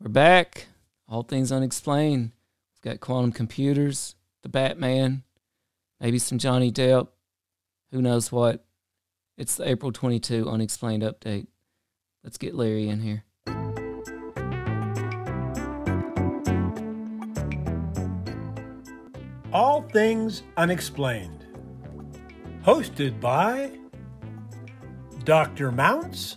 We're back. All things unexplained. We've got quantum computers, the Batman, maybe some Johnny Depp. Who knows what? It's the April 22 unexplained update. Let's get Larry in here. All Things Unexplained. Hosted by Dr. Mounts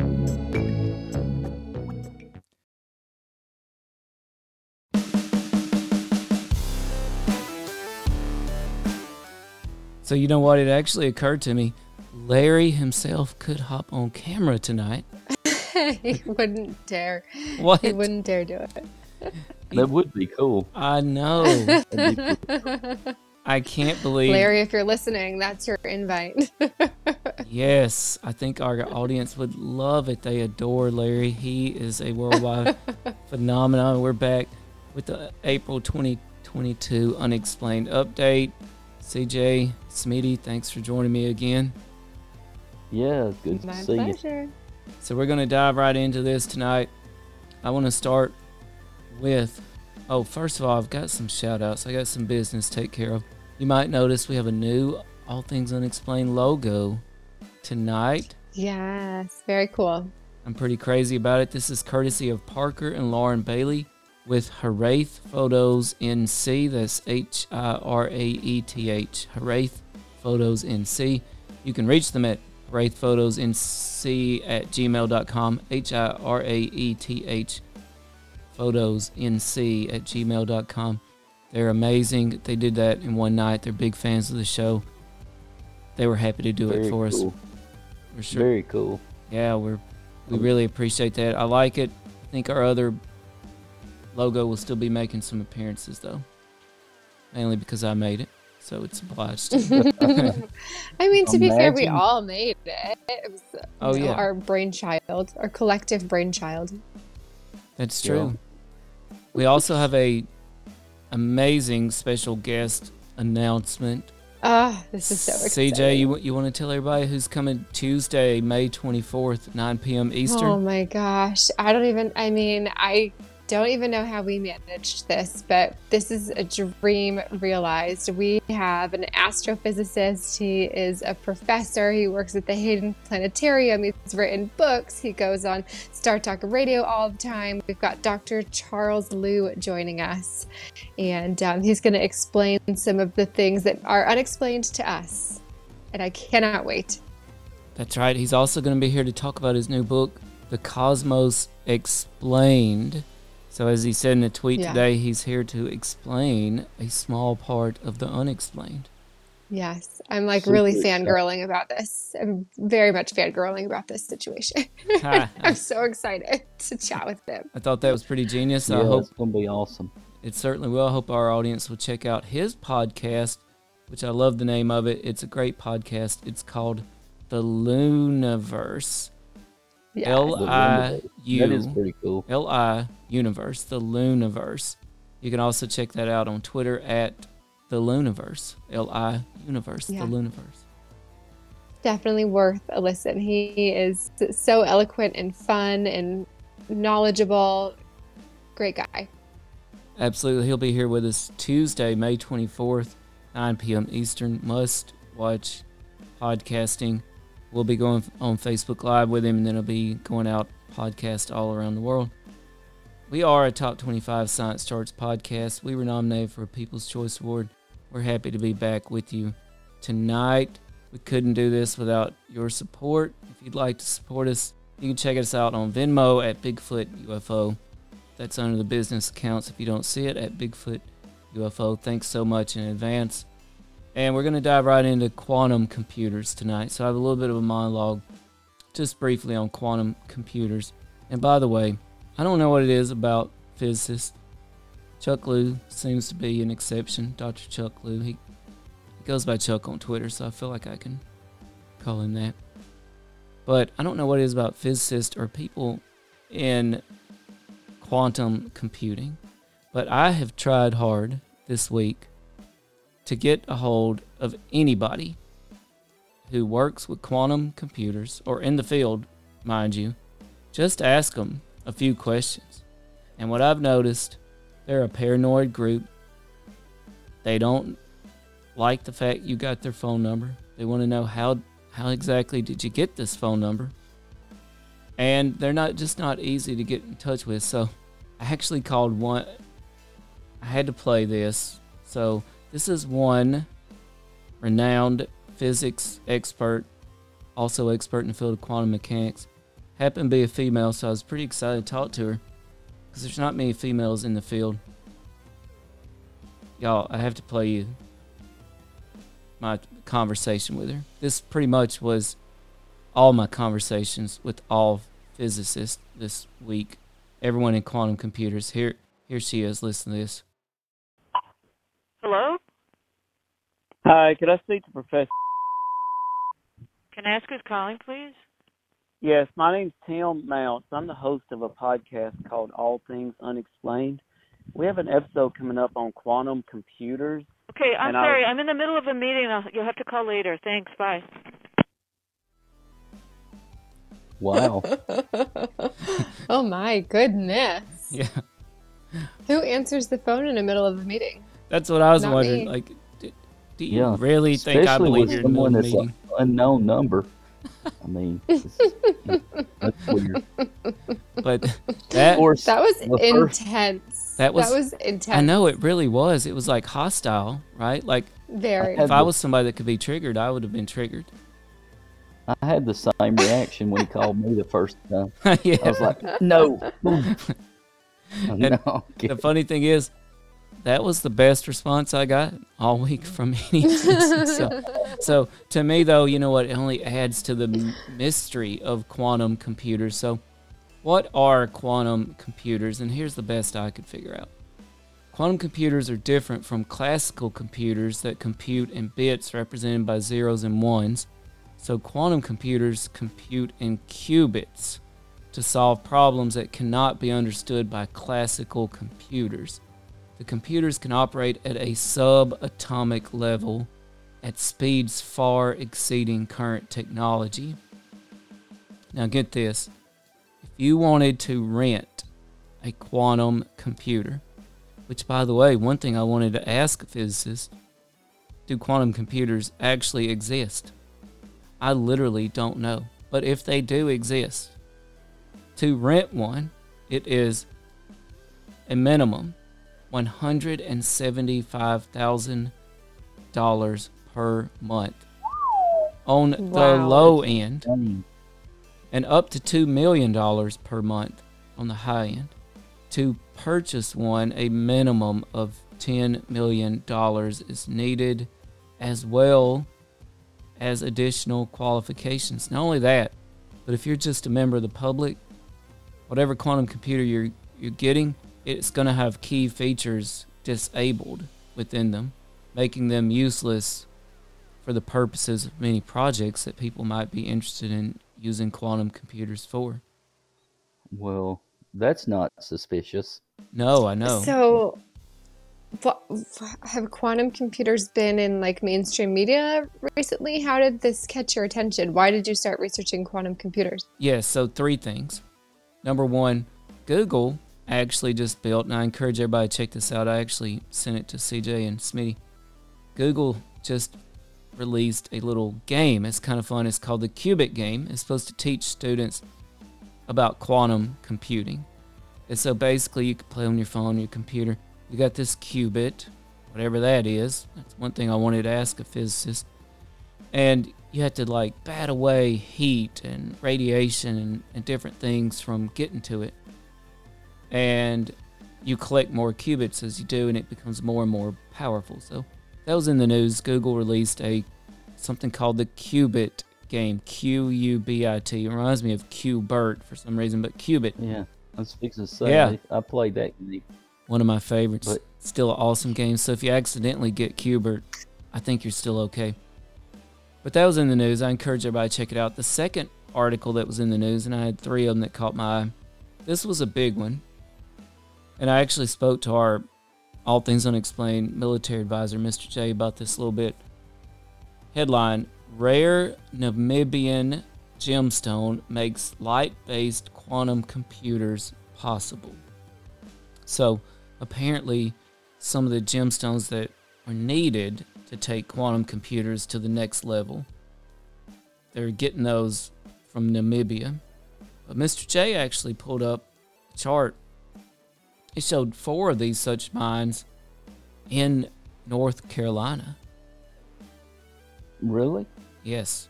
So, you know what? It actually occurred to me Larry himself could hop on camera tonight. he wouldn't dare. What? He wouldn't dare do it. That would be cool. I know. That'd be cool. I can't believe. Larry, if you're listening, that's your invite. Yes, I think our audience would love it. They adore Larry. He is a worldwide phenomenon. We're back with the April 2022 unexplained update. CJ, Smitty, thanks for joining me again. Yeah, it's good to My see you. pleasure. So we're going to dive right into this tonight. I want to start with oh, first of all, I've got some shout outs. I got some business to take care of. You might notice we have a new All Things Unexplained logo tonight. Yes, very cool. I'm pretty crazy about it. This is courtesy of Parker and Lauren Bailey with Hiraeth Photos NC. That's H I R A E T H. Hiraeth Photos NC. You can reach them at Hiraeth Photos NC at gmail.com. H I R A E T H Photos NC at gmail.com. They're amazing. They did that in one night. They're big fans of the show. They were happy to do Very it for us. cool. For sure. Very cool. Yeah, we're we um, really appreciate that. I like it. I think our other logo will still be making some appearances though. Mainly because I made it. So it's obliged. to. I mean, to be fair, we all made it. It was Oh, you know, yeah. our brainchild, our collective brainchild. That's Yeah. true. We also have a amazing special guest announcement. Ah, this is so exciting. CJ, you you want to tell everybody who's coming Tuesday, May 24th, 9 p.m. Eastern? Oh my gosh. I don't even, I mean, I don't even know how we managed this, but this is a dream realized. We have an astrophysicist. He is a professor. He works at the Hayden Planetarium. He's written books. He goes on Star Talk Radio all the time. We've got Dr. Charles Liu joining us, and um, he's going to explain some of the things that are unexplained to us. And I cannot wait. That's right. He's also going to be here to talk about his new book, The Cosmos Explained. So, as he said in a tweet Yeah. today, he's here to explain a small part of the unexplained. Yes, I'm like Super really excited. fangirling about this. I'm very much fangirling about this situation. I'm so excited to chat with him. I thought that was pretty genius. I hope it's gonna be awesome. it certainly will. I hope our audience will check out his podcast, which I love the name of it. It's a great podcast. It's called The LIUniverse. Yes. L The I LIUniverse. That is pretty cool. L I Universe, the LIUniverse. You can also check that out on Twitter at the LIUniverse. L I Universe, Yeah. the LIUniverse. Definitely worth a listen. He is so eloquent and fun and knowledgeable. Great guy. Absolutely. He'll be here with us Tuesday, May 24th, 9 p.m. Eastern. Must watch podcasting. We'll be going on Facebook Live with him, and then it'll be going out podcast all around the world. We are a top 25 science charts podcast. We were nominated for a People's Choice Award. We're happy to be back with you tonight. We couldn't do this without your support. If you'd like to support us, you can check us out on Venmo at Bigfoot UFO. That's under the business accounts if you don't see it at Bigfoot UFO. Thanks so much in advance. And we're going to dive right into quantum computers tonight. So I have a little bit of a monologue just briefly on quantum computers. And by the way, I don't know what it is about physicists. Chuck Liu seems to be an exception. Dr. Chuck Liu. He, he goes by Chuck on Twitter, so I feel like I can call him that. But I don't know what it is about physicists or people in quantum computing. But I have tried hard this week to get a hold of anybody who works with quantum computers or in the field, mind you, just ask them a few questions. And what I've noticed, they're a paranoid group. They don't like the fact you got their phone number. They want to know how how exactly did you get this phone number? And they're not just not easy to get in touch with. So I actually called one I had to play this. So this is one renowned physics expert, also expert in the field of quantum mechanics. Happened to be a female, so I was pretty excited to talk to her because there's not many females in the field. Y'all, I have to play you my conversation with her. This pretty much was all my conversations with all physicists this week. Everyone in quantum computers. Here, here she is. Listen to this. Hello? Hi, could I speak to Professor? Can I ask who's calling, please? Yes, my name's Tim Mounts. I'm the host of a podcast called All Things Unexplained. We have an episode coming up on quantum computers. Okay, I'm And I'll- sorry. I'm in the middle of a meeting. I'll, you'll have to call later. Thanks. Bye. Wow. oh my goodness. Yeah, Who answers the phone in the middle of a meeting? That's what I was Not wondering. me. Like, do, do you Yeah, really think I believe with you're in the middle someone of that's the an unknown number. I mean, that's weird. But that course, that was the first- intense. That was- that was intense. I know it really was. It was like hostile, right? Like Very. If I the- was somebody that could be triggered, I would have been triggered. I had the same reaction when he called me the first time. yeah. I was like, no. Boom. no. the funny thing is, that was the best response I got all week from any so, so to me, though, you know what? It only adds to the mystery of quantum computers. So, what are quantum computers? And here's the best I could figure out. Quantum computers are different from classical computers that compute in bits represented by zeros and ones. So, quantum computers compute in qubits to solve problems that cannot be understood by classical computers. The computers can operate at a subatomic level at speeds far exceeding current technology. Now, get this if you wanted to rent a quantum computer, which, by the way, one thing I wanted to ask a physicist do quantum computers actually exist? I literally don't know. But if they do exist, to rent one, it is a minimum $175,000 per month on the low end and up to $2 million per month on the high end. To purchase one, a minimum of $10 million is needed, as well as additional qualifications. Not only that, but if you're just a member of the public, whatever quantum computer you're, you're getting, it's going to have key features disabled within them, making them useless for the purposes of many projects that people might be interested in using quantum computers for. Well, that's not suspicious. No, I know. So, what, have quantum computers been in like mainstream media recently? How did this catch your attention? Why did you start researching quantum computers? Yes, so three things. Number one, Google actually just built, and I encourage everybody to check this out. I actually sent it to CJ and Smitty. Google just released a little game. It's kind of fun. It's called the Qubit game. It's supposed to teach students about quantum computing. And so basically, you can play on your phone, your computer. You got this qubit, whatever that is. That's one thing I wanted to ask a physicist. And you have to like bat away heat and radiation and, and different things from getting to it. And you collect more qubits as you do, and it becomes more and more powerful. So that was in the news. Google released a something called the Qubit game. Q U B I T. It reminds me of Qbert for some reason, but Qubit, Yeah. I was fixing to say, Yeah. I, I played that game. one of my favorites. But- still an awesome game. So if you accidentally get Qbert, I think you're still okay. But that was in the news. I encourage everybody to check it out. The second article that was in the news, and I had three of them that caught my eye. This was a big one. And I actually spoke to our All Things Unexplained military advisor, Mr. J, about this a little bit. Headline Rare Namibian gemstone makes light based quantum computers possible. So, apparently, some of the gemstones that are needed to take quantum computers to the next level, they're getting those from Namibia. But Mr. J actually pulled up a chart. It showed four of these such mines in North Carolina. Really? Yes.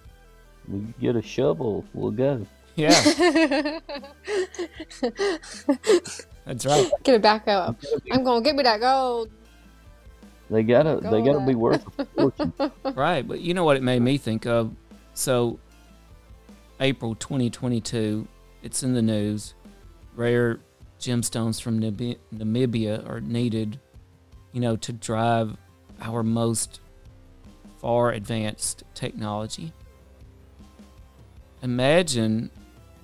We get a shovel, we'll go. Yeah, that's right. Get it back up. I'm gonna get me that gold. They gotta, they gotta be worth a fortune. Right, but you know what it made me think of? So, April 2022, it's in the news. Rare gemstones from Nami- Namibia are needed, you know, to drive our most far advanced technology. Imagine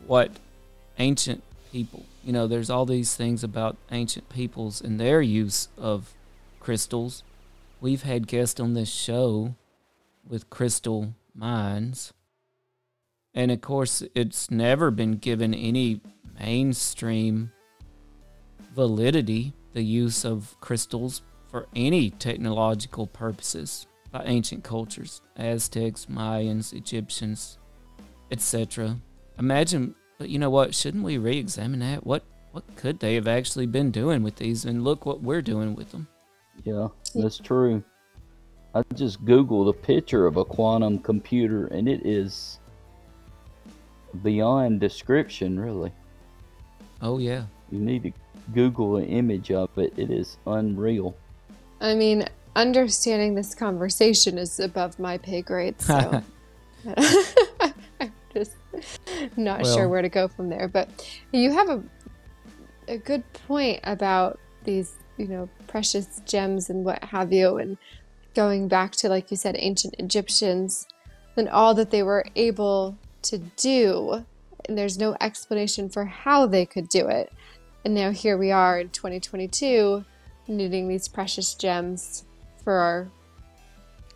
what ancient people, you know, there's all these things about ancient peoples and their use of crystals. We've had guests on this show with crystal mines. And of course, it's never been given any mainstream validity, the use of crystals for any technological purposes by ancient cultures Aztecs, Mayans, Egyptians, etc. Imagine, but you know what? Shouldn't we re examine that? What, what could they have actually been doing with these? And look what we're doing with them. Yeah, that's true. I just googled a picture of a quantum computer, and it is beyond description. Really, Oh, yeah. you need to Google an image of it. It is unreal. I mean, understanding this conversation is above my pay grade, so I'm just not Well- sure where to go from there. But you have a a good point about these, you know, precious gems and what have you, and going back to like you said, ancient Egyptians and all that they were able to do, and there's no explanation for how they could do it. And now here we are in 2022 needing these precious gems for our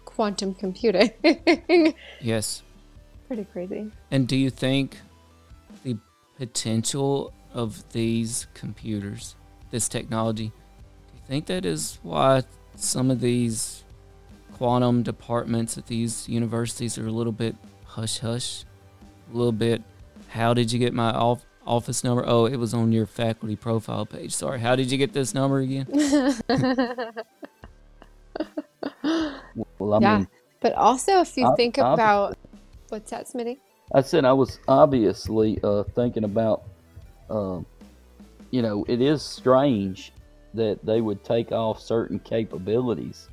quantum computing. Yes. Pretty crazy. And do you think the potential of these computers, this technology, do you think that is why some of these quantum departments at these universities are a little bit hush hush? A little bit, how did you get my off- office number? Oh, it was on your faculty profile page. Sorry, how did you get this number again? Well, I Yeah. mean, But also, if you Ob- think obviously. about what's that, Smitty? I said I was obviously uh, thinking about, um, you know, it is strange that they would take off certain capabilities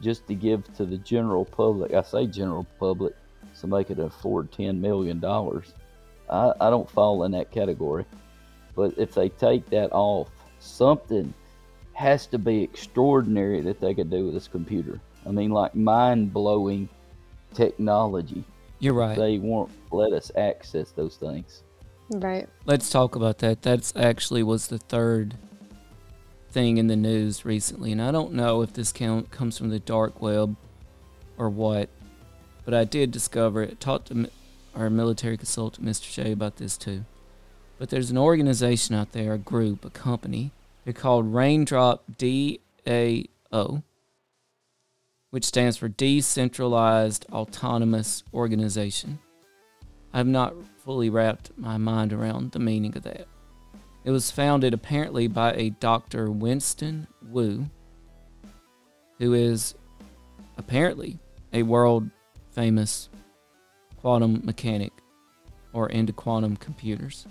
just to give to the general public. I say general public, so they could afford ten million dollars. I, I don't fall in that category, but if they take that off, something has to be extraordinary that they could do with this computer. I mean, like mind blowing technology You're right. they won't let us access those things. Right. Let's talk about that. That's actually was the third thing in the news recently, and I don't know if this count comes from the dark web or what, but I did discover it. Talked to m- our military consultant, Mr. Shea, about this too. But there's an organization out there, a group, a company. They're called Raindrop DAO, which stands for Decentralized Autonomous Organization. I've not fully wrapped my mind around the meaning of that. It was founded apparently by a Dr. Winston Wu, who is apparently a world famous quantum mechanic or into quantum computers.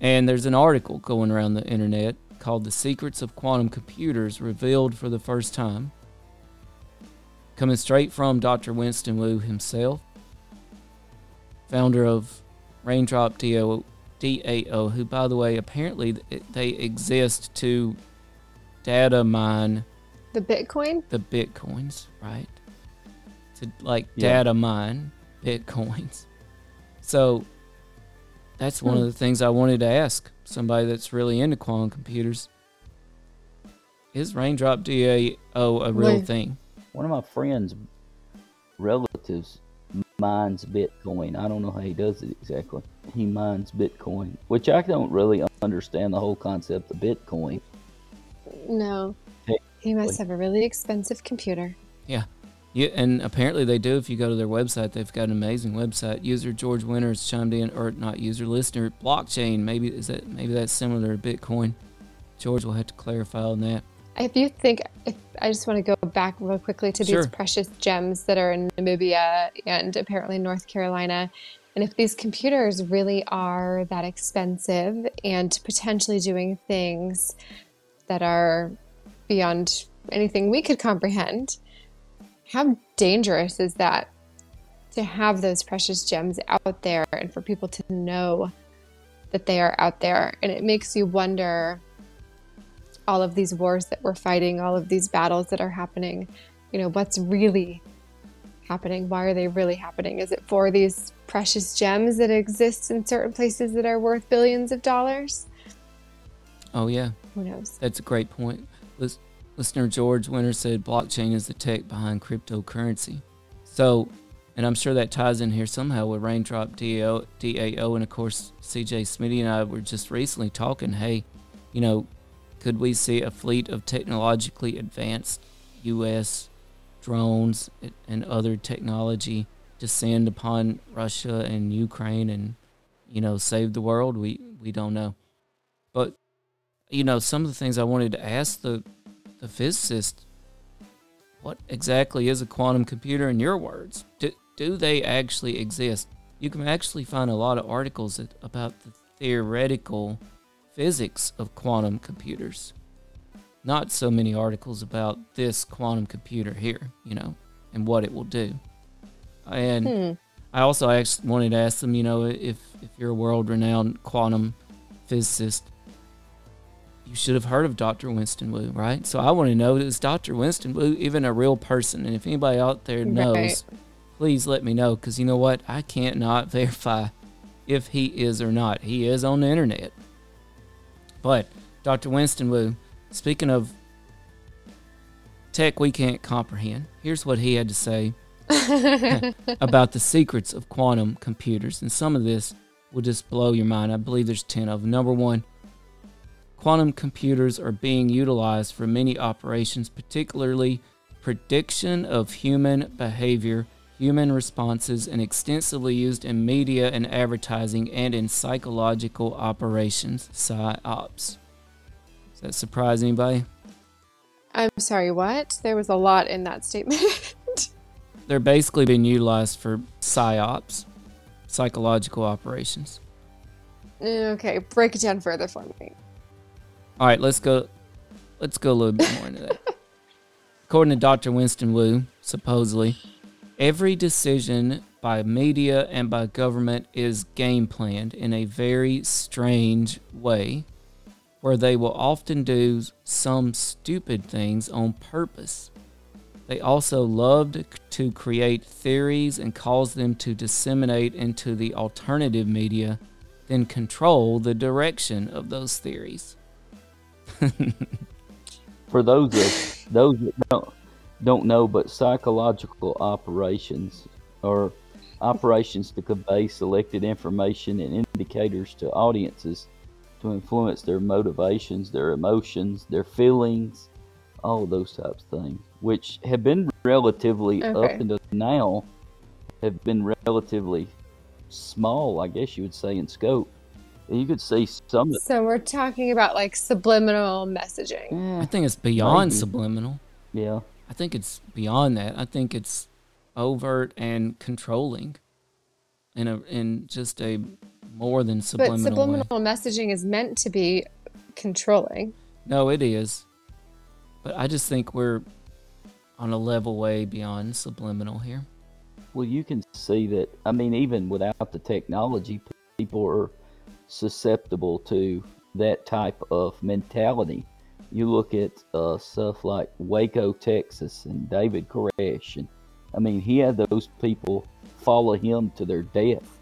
And there's an article going around the internet called The Secrets of Quantum Computers Revealed for the First Time. Coming straight from Dr. Winston Wu himself founder of Raindrop DAO, DAO, who, by the way, apparently they exist to data mine The Bitcoin? the bitcoins, right? to like Yeah. data mine bitcoins. So that's one of Hmm. the things I wanted to ask somebody that's really into quantum computers. Is raindrop DAO a real Wait. thing? One of my friends' relatives mines Bitcoin. I don't know how he does it exactly. He mines Bitcoin, which I don't really understand the whole concept of Bitcoin. No. Hey, He must have a really expensive computer. Yeah, and apparently they do. If you go to their website, they've got an amazing website. User George Winters chimed in, or not user listener blockchain. Maybe is that maybe that's similar to Bitcoin. George will have to clarify on that. If you think, if I just want to go back real quickly to Sure. these precious gems that are in Namibia and apparently North Carolina, and if these computers really are that expensive and potentially doing things that are beyond anything we could comprehend, how dangerous is that to have those precious gems out there and for people to know that they are out there? And it makes you wonder all of these wars that we're fighting, all of these battles that are happening, you know, what's really happening? Why are they really happening? Is it for these precious gems that exist in certain places that are worth billions of dollars? Oh yeah, Who knows? that's a great point. Lis- Listener George Winter said blockchain is the tech behind cryptocurrency. So, and I'm sure that ties in here somehow with Raindrop DAO, DAO and of course CJ Smitty and I were just recently talking. Hey, you know, could we see a fleet of technologically advanced U.S. drones and- other technology descend upon Russia and Ukraine and you know save the world? We we don't know, but you know some of the things I wanted to ask the the physicist. What exactly is a quantum computer in your words? Do, do they actually exist? You can actually find a lot of articles that, about the theoretical physics of quantum computers. Not so many articles about this quantum computer here, you know, and what it will do. And Hmm. I also actually wanted to ask them, you know, if if you're a world-renowned quantum physicist, you should have heard of Dr. Winston Wu, right? So I want to know is Dr. Winston Wu even a real person? And if anybody out there knows, Right. please let me know because you know what? I can't not verify if he is or not. He is on the internet. But Dr. Winston Wu, speaking of tech we can't comprehend, here's what he had to say about the secrets of quantum computers. And some of this will just blow your mind. I believe there's 10 of them. Number one, quantum computers are being utilized for many operations, particularly prediction of human behavior, human responses, and extensively used in media and advertising and in psychological operations, PsyOps. Does that surprise anybody? I'm sorry, what? There was a lot in that statement. They're basically being utilized for PsyOps, psychological operations. okay, break it down further for me. All right, let's go. Let's go a little bit more into that. According to Dr. Winston Wu, supposedly, every decision by media and by government is game planned in a very strange way, where they will often do some stupid things on purpose. They also loved to create theories and cause them to disseminate into the alternative media, then control the direction of those theories. For those that those that don't don't know, but psychological operations are operations to convey selected information and indicators to audiences to influence their motivations, their emotions, their feelings, all those types of things, which have been relatively up Okay. until now have been relatively small, I guess you would say, in scope. You could see some So we're talking about like subliminal messaging. I think it's beyond Maybe. subliminal. yeah. I think it's beyond that. I think it's overt and controlling, in a in just a more than subliminal. But subliminal, subliminal way. messaging is meant to be controlling. No, it is, but I just think we're on a level way beyond subliminal here. Well, you can see that. I mean, even without the technology, people are susceptible to that type of mentality. You look at uh, stuff like Waco, Texas, and David Koresh, and I mean, he had those people follow him to their death.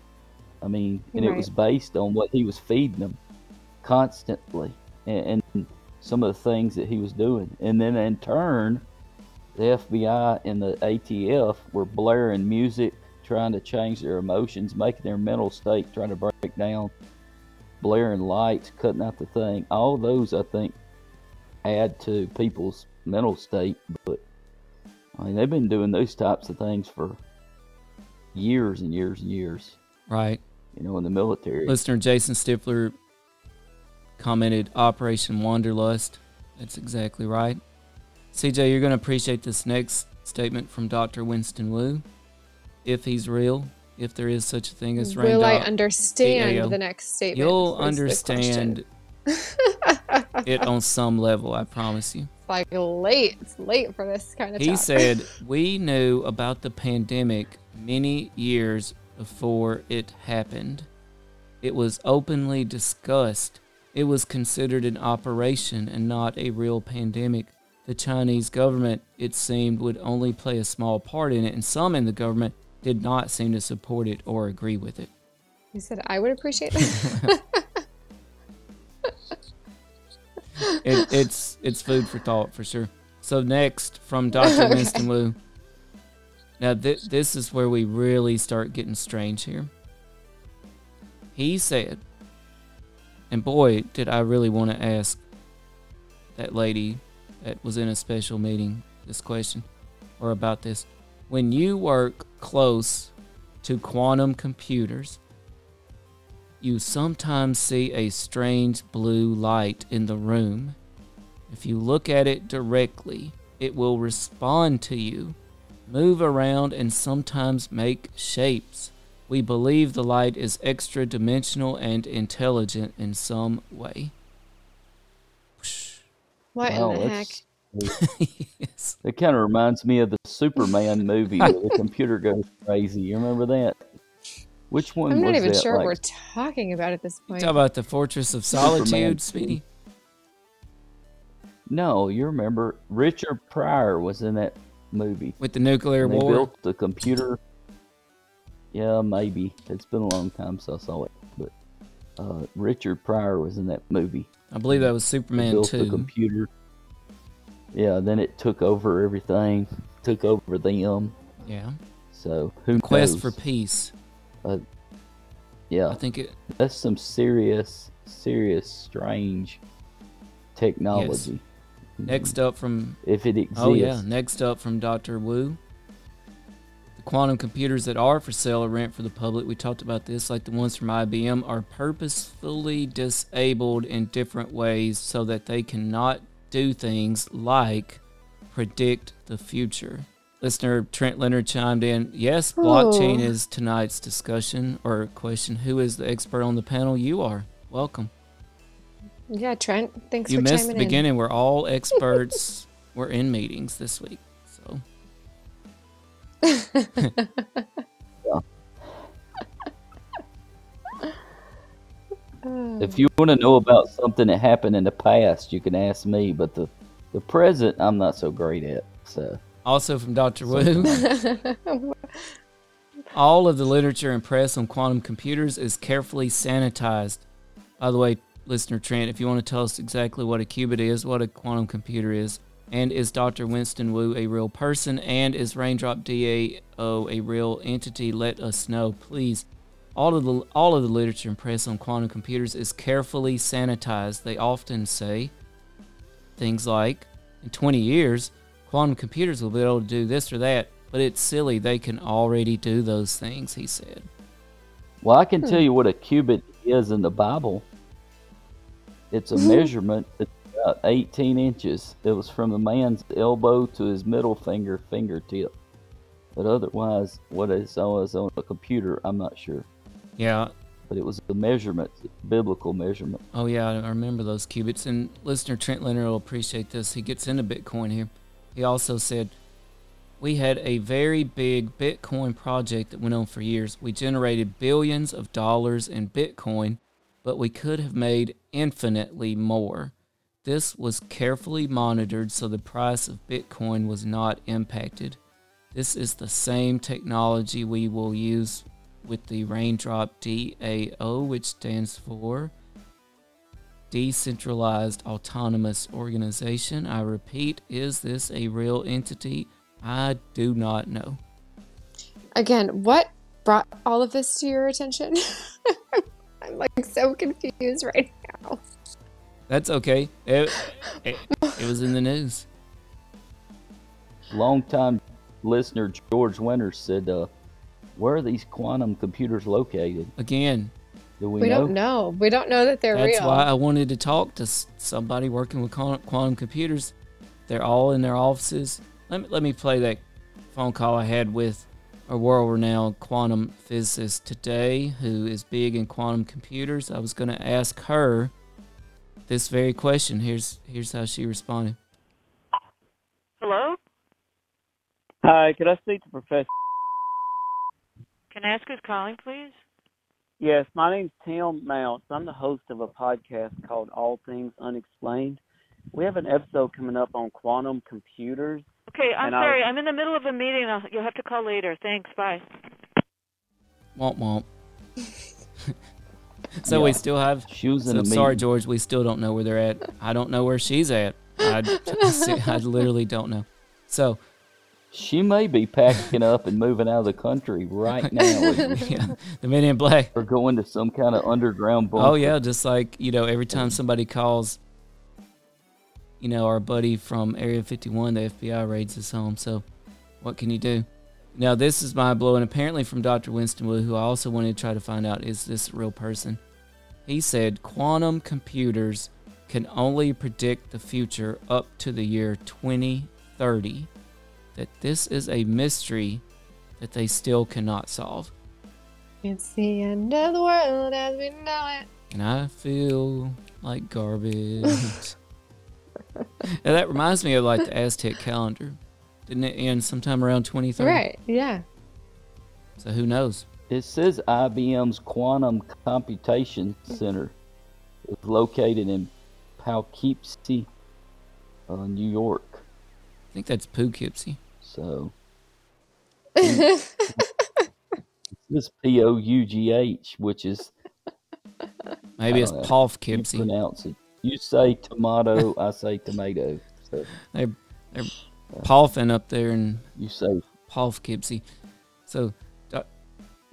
I mean, and it was based on what he was feeding them constantly and, and some of the things that he was doing. And then in turn, the FBI and the ATF were blaring music, trying to change their emotions, making their mental state, trying to break down, blaring lights, cutting out the thing. All those, I think, add to people's mental state. But I mean, they've been doing those types of things for years and years and years. Right. You know, in the military. Listener Jason Stifler commented Operation Wanderlust. That's exactly right. CJ, you're going to appreciate this next statement from Dr. Winston Wu. If he's real, if there is such a thing as rain Will I understand DAO. the next statement? You'll understand it on some level, I promise you. It's like late. It's late for this kind of He talk. said, We knew about the pandemic many years before it happened. It was openly discussed. It was considered an operation and not a real pandemic. The Chinese government, it seemed, would only play a small part in it, and some in the government did not seem to support it or agree with it. He said, I would appreciate that. it, it's it's food for thought for sure. So next from Dr. Okay. Winston Wu. Now th- this is where we really start getting strange here. He said, and boy, did I really want to ask that lady that was in a special meeting this question or about this. When you work close to quantum computers, you sometimes see a strange blue light in the room. If you look at it directly, it will respond to you, move around, and sometimes make shapes. We believe the light is extra dimensional and intelligent in some way. what Wow, in the heck? That's- yes. It kind of reminds me of the Superman movie where the computer goes crazy. You remember that? Which one I'm not was even that? sure what like, we're talking about at this point. Talk about the Fortress of Superman. Solitude, Speedy. no, you remember Richard Pryor was in that movie. With the nuclear And they war. built the computer. Yeah, maybe it's been a long time since I saw it, but uh, Richard Pryor was in that movie. I believe that was They Superman built the computer. Yeah, then it took over everything, took over them. Yeah. So who Quest knows? for Peace. Uh, yeah, I think it that's some serious, serious, strange technology. next up from If it exists. Oh yeah, next up from Dr. Wu. The quantum computers that are for sale or rent for the public, we talked about this, like the ones from IBM, are purposefully disabled in different ways so that they cannot do things like predict the future. Listener Trent Leonard chimed in, yes, blockchain Oh. is tonight's discussion or question. Who is the expert on the panel? You are. Welcome. Yeah, Trent, thanks you missed the beginning. We're all experts. We're in meetings this week. So If you want to know about something that happened in the past, you can ask me. But the the present, I'm not so great at. So Also from Dr. Wu, uh, all of the literature and press on quantum computers is carefully sanitized. By the way, listener Trent, if you want to tell us exactly what a qubit is, what a quantum computer is, and is Dr. Winston Wu a real person, and is Raindrop DAO a real entity, let us know, please. All of the all of the literature and press on quantum computers is carefully sanitized. They often say things like, in 20 years, quantum computers will be able to do this or that, but it's silly. They can already do those things, he said. Well, I can Hmm. tell you what a cubit is in the Bible. It's a measurement that's about 18 inches. It was from the man's elbow to his middle finger fingertip. But otherwise, what it says on a computer, I'm not sure. Yeah. But it was a measurement, biblical measurement. Oh, yeah, I remember those cubits. And listener Trent Leonard will appreciate this. He gets into Bitcoin here. He also said, We had a very big Bitcoin project that went on for years. We generated billions of dollars in Bitcoin, but we could have made infinitely more. This was carefully monitored so the price of Bitcoin was not impacted. This is the same technology we will use with the Raindrop DAO, which stands for Decentralized Autonomous Organization. I repeat, is this a real entity? I do not know. Again, what brought all of this to your attention? I'm like so confused right now. That's okay. It, it, it was in the news. Longtime listener George Winters said, uh, "Where are these quantum computers located? Again, Do we, We know?" don't know. We don't know that they're That's real. That's why I wanted to talk to somebody working with quantum, quantum computers. They're all in their offices. Let me, let me play that phone call I had with a world renowned quantum physicist today who is big in quantum computers. I was going to ask her this very question. Here's, here's how she responded. Hello? Hi, could I speak to Professor? Can I ask who's calling, please? Yes, my name's Tim Mounts. I'm the host of a podcast called All Things Unexplained. We have an episode coming up on quantum computers. Okay, I'm And I- sorry. I'm in the middle of a meeting. I'll, you'll have to call later. Thanks. Bye. Womp womp. so we still have. She was in So a sorry. George. We still don't know where they're at. I don't know where she's at. I, I literally don't know. So She may be packing up and moving out of the country right now. yeah, the Men in Black. or going to some kind of underground bunker. Oh yeah, just like you know, every time somebody calls, you know, our buddy from Area 51, the FBI raids his home. So, what can you do? Now, this is mind blowing. Apparently, from Dr. Winston Wu, who I also wanted to try to find out is this a real person. He said quantum computers can only predict the future up to the year 2030. That this is a mystery that they still cannot solve. It's the end of the world as we know it. and I feel like garbage. now that reminds me of like the Aztec calendar. Didn't it end sometime around 2030? Right. Yeah. So who knows? It says IBM's Quantum Computation Center is located in Poughkeepsie, uh, New York. I think that's Poughkeepsie. So this P O U G H, which is Maybe it's Uh, you pronounce it. You say tomato, I say tomato. So They're they're Paughing up there and you say Poughkeepsie. So Dr.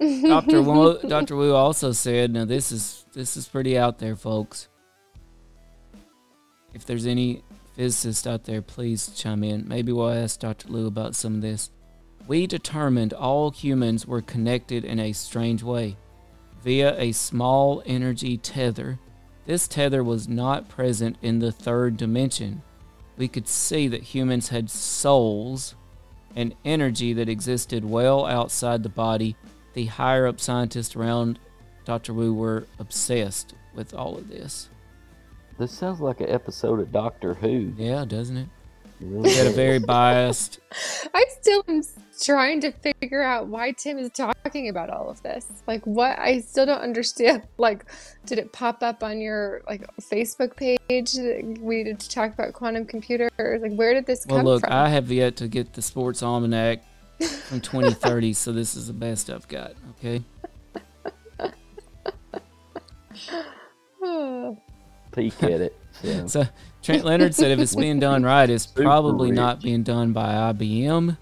Wu, Dr. Wu also said, now this is this is pretty out there, folks. If there's any physicists out there, please chime in. Maybe we'll ask Dr. Liu about some of this. We determined all humans were connected in a strange way via a small energy tether. This tether was not present in the third dimension. We could see that humans had souls and energy that existed well outside the body. The higher up scientists around Dr. Wu were obsessed with all of this. This sounds like an episode of Doctor Who. Yeah, doesn't it? It really We a very biased. I still am trying to figure out why Tim is talking about all of this. Like, what? I still don't understand. Like, did it pop up on your like Facebook page? that We needed to talk about quantum computers. Like, where did this Well, come look, from? I have yet to get the sports almanac from 2030, so this is the best I've got. Okay. Peek at it. So. So Trent Leonard said if it's being done right, it's probably rich. not being done by IBM.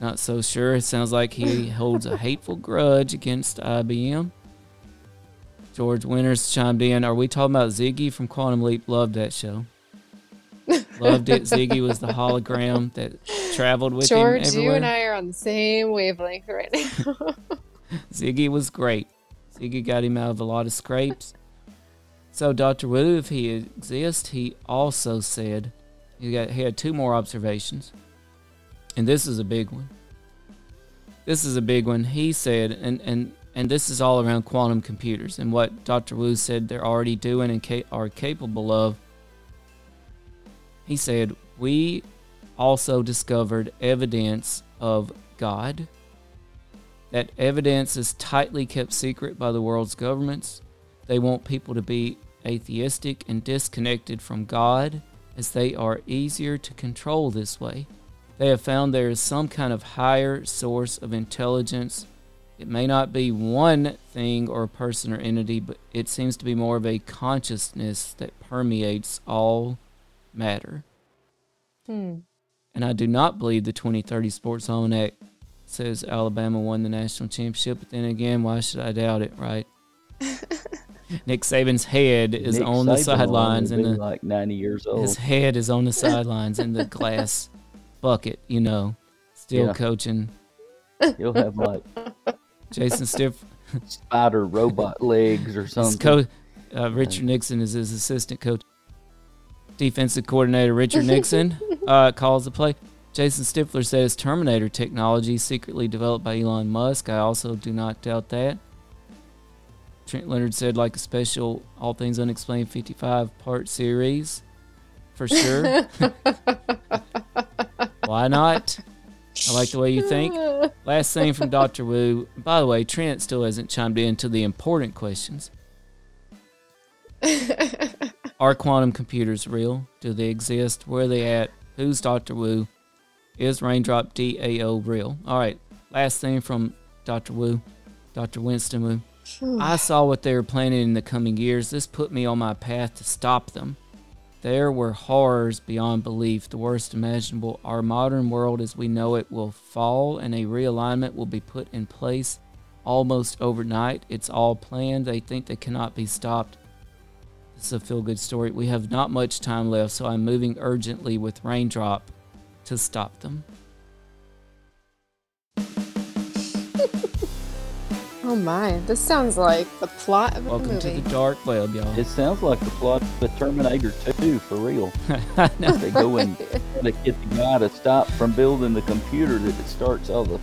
Not so sure. It sounds like he holds a hateful grudge against IBM. George Winters chimed in. Are we talking about Ziggy from Quantum Leap? Loved that show. Loved it. Ziggy was the hologram that traveled with him George, everywhere. you and I are on the same wavelength right now. Ziggy was great. Ziggy got him out of a lot of scrapes. So Dr. Wu, if he exists, he also said he got he had two more observations. And this is a big one. This is a big one. He said and and and this is all around quantum computers and what Dr. Wu said they're already doing and ca- are capable of. He said, "We also discovered evidence of God." That evidence is tightly kept secret by the world's governments. They want people to be atheistic and disconnected from God, as they are easier to control this way. They have found there is some kind of higher source of intelligence. It may not be one thing or person or entity, but it seems to be more of a consciousness that permeates all matter. Hmm. And I do not believe the 2030 Sports Almanac says Alabama won the national championship. But then again, why should I doubt it, right? Nick Saban's head is Nick on the Saban will sidelines, and the, like 90 years old. his head is on the sidelines in the glass bucket. You know, still Yeah. coaching. He'll have like Jason Stiff, spider robot legs or something. coach, uh, Richard Nixon is his assistant coach. Defensive coordinator Richard Nixon uh, calls the play. Jason Stifler says Terminator technology secretly developed by Elon Musk. I also do not doubt that. Trent Leonard said like a special All Things Unexplained 55 part series. For sure. Why not? I like the way you think. Last thing from Dr. Wu. By the way, Trent still hasn't chimed in to the important questions. Are quantum computers real? Do they exist? Where are they at? Who's Dr. Wu? Is Raindrop DAO real? All right. Last thing from Dr. Wu, Dr. Winston Wu. I saw what they were planning in the coming years. This put me on my path to stop them. There were horrors beyond belief, the worst imaginable. Our modern world as we know it will fall, and a realignment will be put in place almost overnight. It's all planned. They think they cannot be stopped. This is a feel good story. We have not much time left, so I'm moving urgently with Raindrop to stop them. Oh my, this sounds like the plot of a Welcome to the dark web, y'all. It sounds like the plot of the Terminator 2 for real. No. They go and they get the guy to stop from building the computer that it starts all the.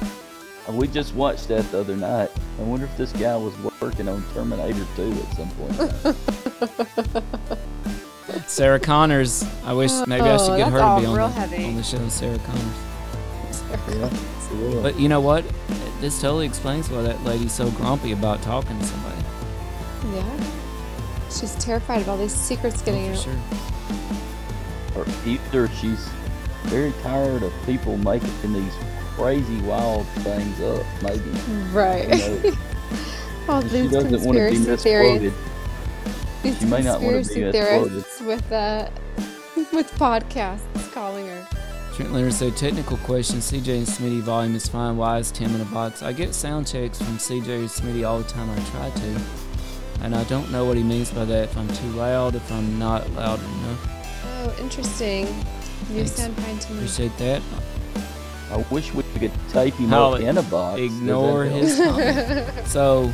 We just watched that the other night. I wonder if this guy was working on Terminator 2 at some point. Sarah Connors. I wish maybe I should Oh, get her to be on the, on the show, Sarah Connors. yeah, for real. But you know what? This totally explains why that lady's so grumpy about talking to somebody. Yeah. She's terrified of all these secrets getting Oh, out. for sure. or either she's very tired of people making these crazy wild things up. Maybe Right. you know, all she these doesn't want to be conspiracy theories. misquoted. These She may not wanna be conspiracy misquoted. theorists with uh, with podcasts calling her. Trent Leonard said, technical question. CJ and Smitty volume is fine. Why is Tim in a box? I get sound checks from CJ and Smitty all the time. I try to. And I don't know what he means by that. If I'm too loud, if I'm not loud enough. Oh, interesting. You Thanks. sound fine to me. Appreciate that. I wish we could tape him I'll up in a box. Ignore his comment. So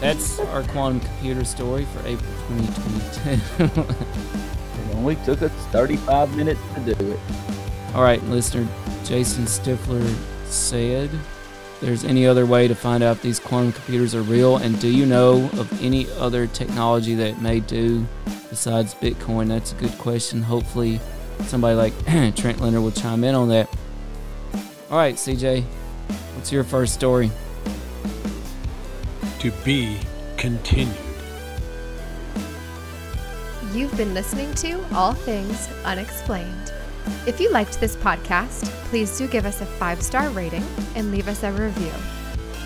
that's our quantum computer story for April 2022. It only took us 35 minutes to do it. All right, listener, Jason Stifler said, "There's any other way to find out if these quantum computers are real? And do you know of any other technology that it may do besides Bitcoin?" That's a good question. Hopefully, somebody like Trent Leonard will chime in on that. All right, CJ, what's your first story? To be continued. You've been listening to All Things Unexplained. If you liked this podcast, please do give us a five star rating and leave us a review.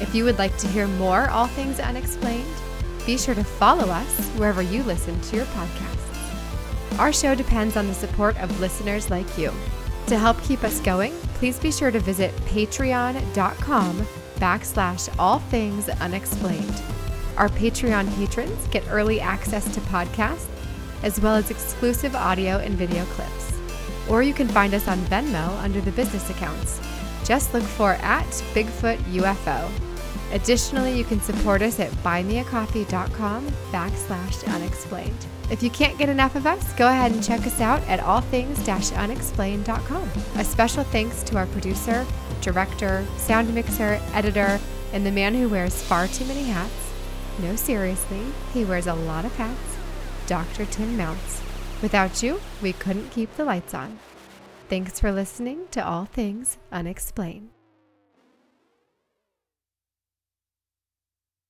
If you would like to hear more All Things Unexplained, be sure to follow us wherever you listen to your podcasts. Our show depends on the support of listeners like you. To help keep us going, please be sure to visit patreon.com backslash all things unexplained. Our Patreon patrons get early access to podcasts as well as exclusive audio and video clips. Or you can find us on Venmo under the business accounts. Just look for at Bigfoot UFO. Additionally, you can support us at buymeacoffee.com backslash unexplained. If you can't get enough of us, go ahead and check us out at allthings-unexplained.com. A special thanks to our producer, director, sound mixer, editor, and the man who wears far too many hats. No, seriously, he wears a lot of hats. Dr. Tim Mounts. Without you, we couldn't keep the lights on. Thanks for listening to All Things Unexplained.